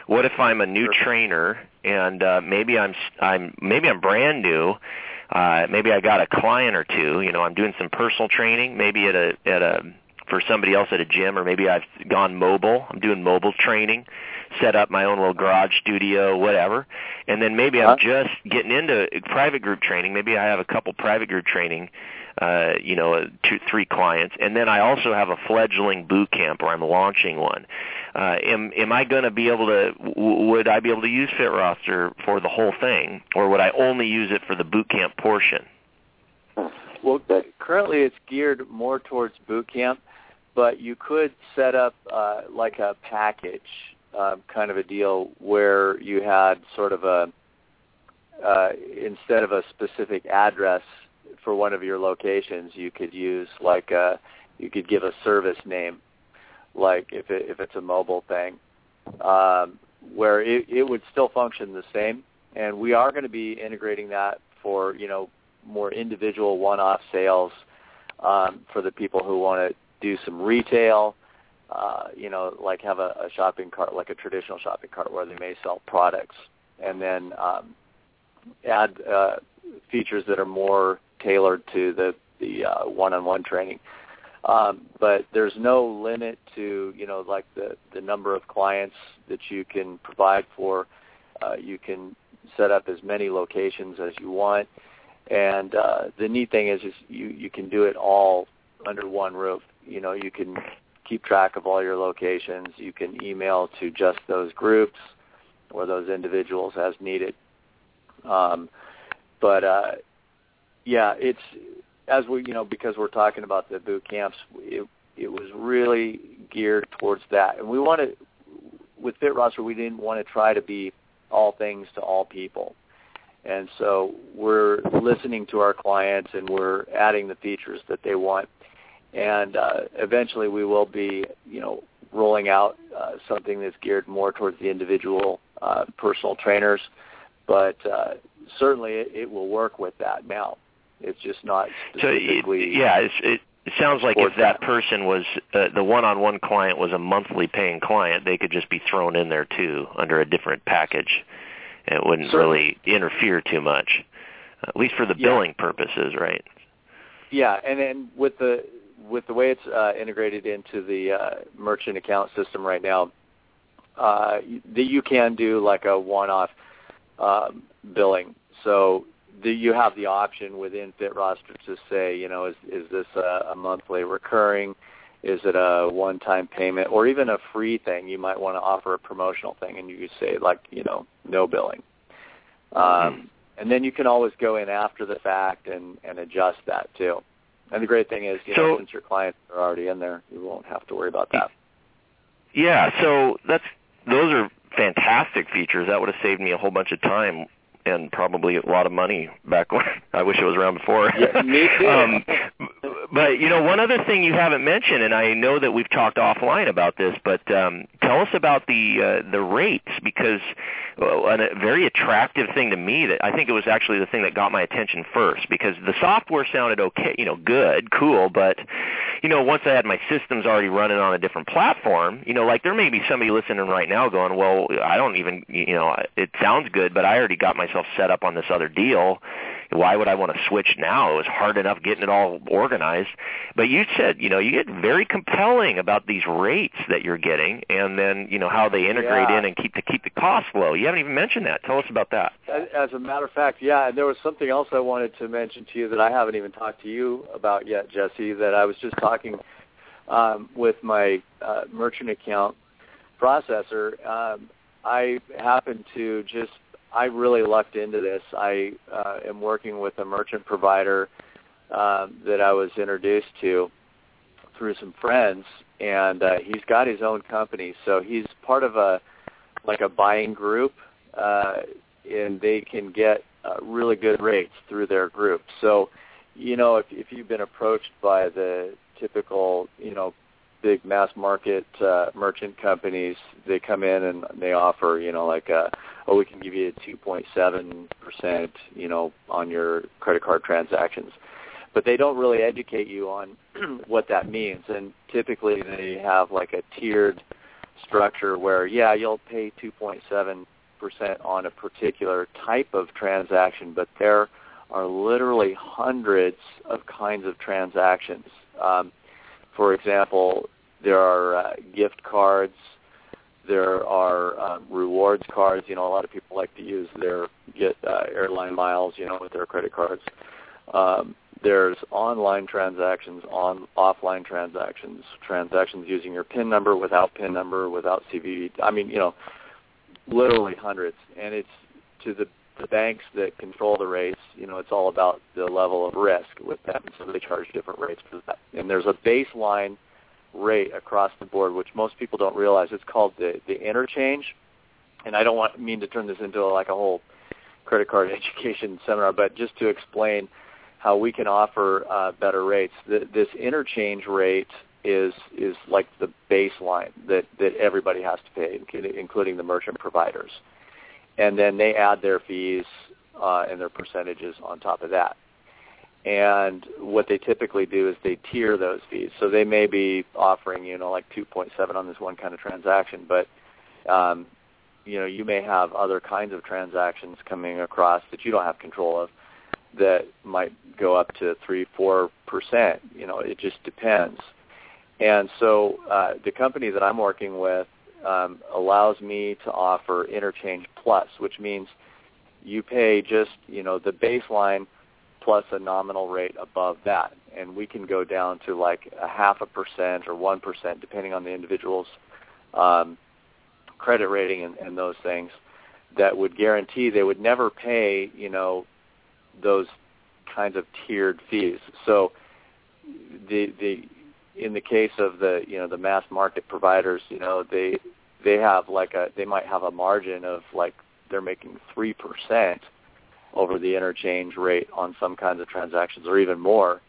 S4: What if I'm a new trainer and uh, maybe I'm I'm maybe I'm brand new. Uh, maybe I got a client or two. You know, I'm doing some personal training, maybe at a at a for somebody else at a gym, or maybe I've gone mobile. I'm doing mobile training, set up my own little garage studio, whatever. And then maybe I'm just getting into private group training. Maybe I have a couple private group training uh, you know, two, three clients, and then I also have a fledgling boot camp where I'm launching one. Uh, am am I going to be able to? W- would I be able to use FitRoster for the whole thing, or would I only use it for the boot camp portion?
S3: Well, currently it's geared more towards boot camp, but you could set up uh, like a package uh, kind of a deal where you had sort of a uh, instead of a specific address for one of your locations, you could use like a, you could give a service name, like if it, if it's a mobile thing, um, where it, it would still function the same. And we are going to be integrating that for you know more individual one-off sales um, for the people who want to do some retail. Uh, you know, like have a, a shopping cart, like a traditional shopping cart, where they may sell products, and then um, add uh, features that are more tailored to the the uh, one-on-one training. Um, but there's no limit to you know like the the number of clients that you can provide for. Uh, you can set up as many locations as you want, and uh, the neat thing is, is you you can do it all under one roof. You know you can keep track of all your locations. You can email to just those groups or those individuals as needed. Um, but uh, yeah, it's as we you know because we're talking about the boot camps, it it was really geared towards that, and we wanted with FitRoster we didn't want to try to be all things to all people. And so we're listening to our clients and we're adding the features that they want. And uh, eventually we will be, you know, rolling out uh, something that's geared more towards the individual uh, personal trainers, but uh, certainly it, it will work with that now. It's just not specifically.
S4: So yeah, it's, it it sounds like if that person was uh, the one-on-one client was a monthly paying client, they could just be thrown in there too under a different package. It wouldn't
S3: Certainly.
S4: really interfere too much, at least for the
S3: Yeah.
S4: billing purposes, right?
S3: Yeah, and then with the with the way it's uh, integrated into the uh, merchant account system right now, uh, that you can do like a one-off um, billing. So the, you have the option within FitRoster to say, you know, is is this a, a monthly recurring? Is it a one-time payment, or even a free thing? You might want to offer a promotional thing, and you could say like, you know, no billing. Um, and then you can always go in after the fact and, and adjust that too. And the great thing is, you know, since your clients are already in there, you won't have to worry about that.
S4: Yeah, so that's those are fantastic features. That would have saved me a whole bunch of time and probably a lot of money back when I wish it was around before.
S3: Yeah, me too.
S4: um, but you know, one other thing you haven't mentioned, and I know that we've talked offline about this, but um, tell us about the uh, the rates because uh, a very attractive thing to me that I think it was actually the thing that got my attention first because the software sounded okay, you know, good, cool, but you know, once I had my systems already running on a different platform, you know, like there may be somebody listening right now going, well, I don't even, you know, it sounds good, but I already got myself set up on this other deal. Why would I want to switch now? It was hard enough getting it all organized. But you said, you know, you get very compelling about these rates that you're getting, and then you know how they integrate
S3: Yeah.
S4: in and keep the keep the costs low. You haven't even mentioned that. Tell us about that.
S3: As, as a matter of fact, yeah, and there was something else I wanted to mention to you that I haven't even talked to you about yet, Jesse, that I was just talking um, with my uh, merchant account processor. Um, I happened to just, I really lucked into this. I uh, am working with a merchant provider um, that I was introduced to through some friends, and uh, he's got his own company. So he's part of a like a buying group, uh, and they can get uh, really good rates through their group. So, you know, if if you've been approached by the typical, you know, big mass market uh, merchant companies, they come in and they offer, you know, like a, oh, we can give you 2.7 percent, you know, on your credit card transactions but they don't really educate you on what that means. And typically they have like a tiered structure where, yeah, you'll pay 2.7% on a particular type of transaction, but there are literally hundreds of kinds of transactions. Um, for example, there are uh, gift cards. There are um, rewards cards. You know, a lot of people like to use their get uh, airline miles. You know, with their credit cards. Um, there's online transactions, on offline transactions, transactions using your PIN number, without PIN number, without CVV. I mean, you know, literally hundreds. And it's to the the banks that control the rates. You know, it's all about the level of risk with them, so they charge different rates for that. And there's a baseline rate across the board, which most people don't realize. It's called the the interchange. And I don't want mean to turn this into like a whole credit card education seminar, but just to explain how we can offer uh, better rates. Th- this interchange rate is is like the baseline that that everybody has to pay, including the merchant providers, and then they add their fees uh, and their percentages on top of that. And what they typically do is they tier those fees. So they may be offering you know like 2.7 on this one kind of transaction, but um, you know you may have other kinds of transactions coming across that you don't have control of that might go up to three, four percent. You know, it just depends. And so uh, the company that I'm working with um, allows me to offer interchange plus, which means you pay just you know the baseline plus a nominal rate above that, and we can go down to like a half a percent or one percent, depending on the individual's um, credit rating and, and those things. That would guarantee they would never pay you know those kinds of tiered fees. So the the in the case of the you know the mass market providers, you know they they have like a they might have a margin of like they're making three percent over the interchange rate on some kinds of transactions or even more.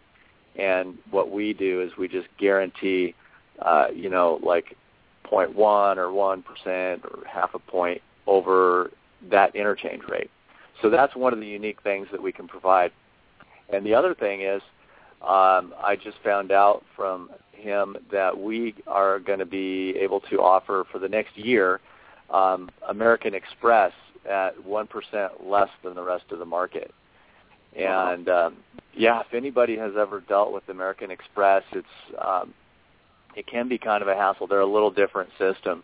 S3: And what we do is we just guarantee uh, you know like 0.1 or 1% or half a point over that interchange rate. So that's one of the unique things that we can provide. And the other thing is, um, I just found out from him that we are going to be able to offer for the next year um, American Express at 1% less than the rest of the market. And um, yeah, if anybody has ever dealt with American Express, it's um, it can be kind of a hassle. They're a little different system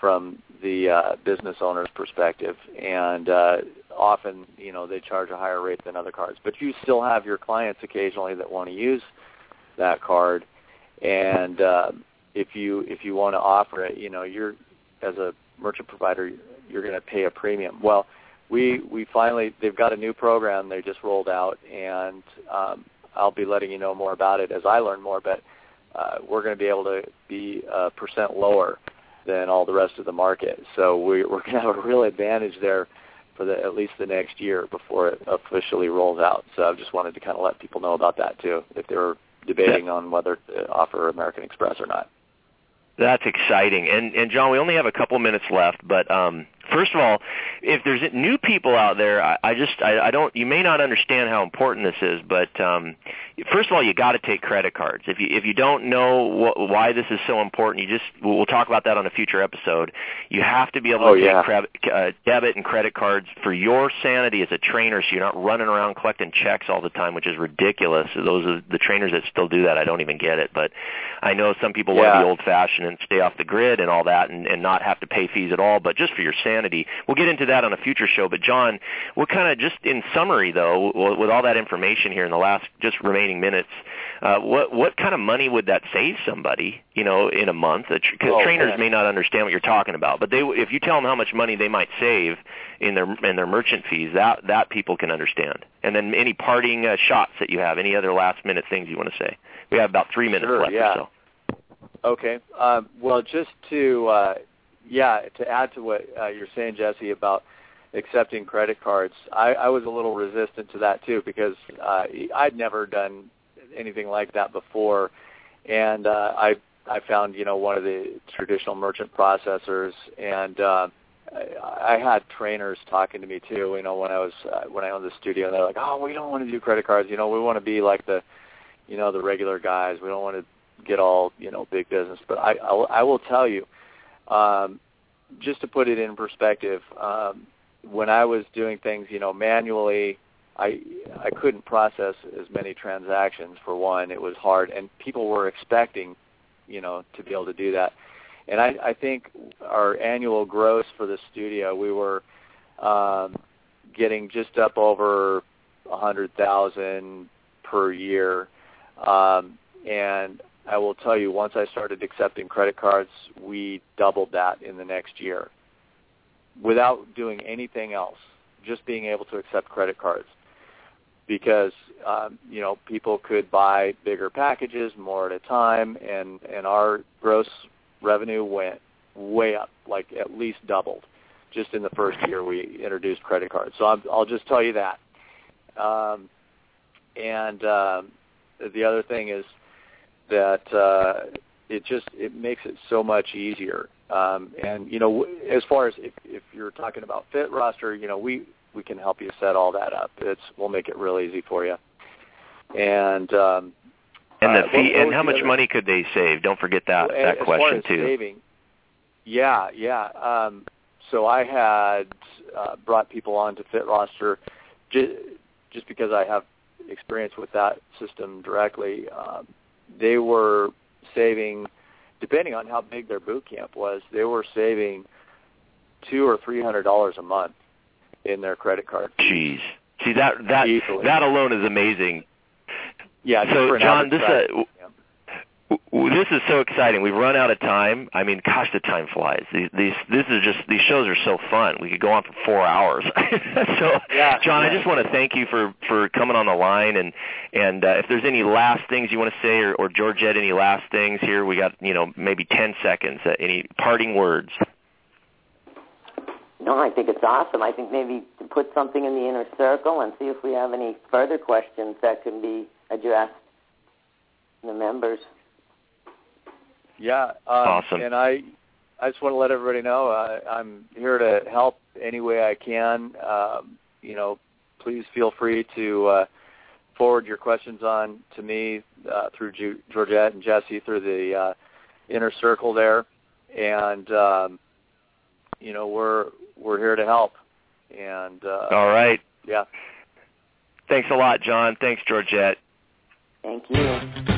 S3: from the uh, business owner's perspective, and uh, often you know they charge a higher rate than other cards. But you still have your clients occasionally that want to use that card, and uh, if you if you want to offer it, you know you're as a merchant provider, you're going to pay a premium. Well, we we finally they've got a new program they just rolled out, and um, I'll be letting you know more about it as I learn more. But uh, we're going to be able to be a percent lower than all the rest of the market. So we, we're going to have a real advantage there for the, at least the next year before it officially rolls out. So I just wanted to kind of let people know about that too, if they were debating yeah. on whether to offer American Express or not.
S4: That's exciting. And and John, we only have a couple minutes left, but um first of all, if there's new people out there, I, I just I, I don't. You may not understand how important this is, but um, first of all, you got to take credit cards. If you if you don't know wh- why this is so important, you just we'll talk about that on a future episode. You have to be able
S3: oh,
S4: to
S3: yeah.
S4: take cre- uh, debit and credit cards for your sanity as a trainer, so you're not running around collecting checks all the time, which is ridiculous. Those are the trainers that still do that. I don't even get it, but I know some people
S3: yeah.
S4: want to be old-fashioned and stay off the grid and all that, and, and not have to pay fees at all. But just for your sanity, we'll get into that on a future show. But John, what kind of just in summary though, with all that information here in the last just remaining minutes, uh, what what kind of money would that save somebody? You know, in a month, because
S3: oh,
S4: trainers
S3: man.
S4: may not understand what you're talking about. But they, if you tell them how much money they might save in their in their merchant fees, that that people can understand. And then any parting uh, shots that you have, any other last minute things you want to say. We have about three minutes
S3: sure,
S4: left
S3: yeah.
S4: or so.
S3: Okay. Um, well, just to uh, yeah, to add to what uh, you're saying, Jesse, about accepting credit cards, I, I was a little resistant to that too because uh, I'd never done anything like that before, and uh, I I found you know one of the traditional merchant processors, and uh, I, I had trainers talking to me too. You know when I was uh, when I owned the studio, and they're like, oh, we don't want to do credit cards. You know, we want to be like the you know the regular guys. We don't want to get all you know big business. But I I'll, I will tell you um, just to put it in perspective, um, when I was doing things, you know, manually, I I couldn't process as many transactions. For one, it was hard, and people were expecting, you know, to be able to do that. And I, I think our annual gross for the studio, we were um, getting just up over a hundred thousand per year, um, and I will tell you, once I started accepting credit cards, we doubled that in the next year without doing anything else, just being able to accept credit cards. Because um, you know people could buy bigger packages more at a time, and and our gross revenue went way up, like at least doubled, just in the first year we introduced credit cards. So I'm, I'll just tell you that. Um, and um, the other thing is that uh, it just it makes it so much easier. Um, and you know, as far as if, if you're talking about FitRoster, you know, we we can help you set all that up. It's we'll make it real easy for you. And um,
S4: and the
S3: uh,
S4: fee and how much money could they save? Don't forget that
S3: well,
S4: that
S3: as
S4: question
S3: far as
S4: too.
S3: Saving, yeah, yeah. Um, so I had uh, brought people on to FitRoster just, just because I have experience with that system directly. Um, they were saving, depending on how big their boot camp was, they were saving two or three hundred dollars a month in their credit card.
S4: Jeez, see that that
S3: Easily.
S4: that alone is amazing.
S3: Yeah.
S4: So, John, this, uh,
S3: boot camp.
S4: W- This is so exciting. We've run out of time. I mean, gosh, the time flies. These, these, this is just these shows are so fun. We could go on for four hours. so,
S3: Yeah,
S4: John, I just want to thank you for for coming on the line. And and uh, if there's any last things you want to say, or, or Georgette, any last things here? We got you know maybe ten seconds. Uh, any parting words?
S5: No, I think it's awesome. I think maybe to put something in the inner circle and see if we have any further questions that can be addressed to the members.
S3: Yeah. Um,
S4: Awesome.
S3: And I, I just want to let everybody know uh, I'm here to help any way I can. Um, you know, please feel free to uh, forward your questions on to me uh, through Ju- Georgette and Jesse through the uh, inner circle there, and um, you know we're we're here to help. And uh,
S4: all right,
S3: yeah.
S4: Thanks a lot, John. Thanks, Georgette.
S5: Thank you.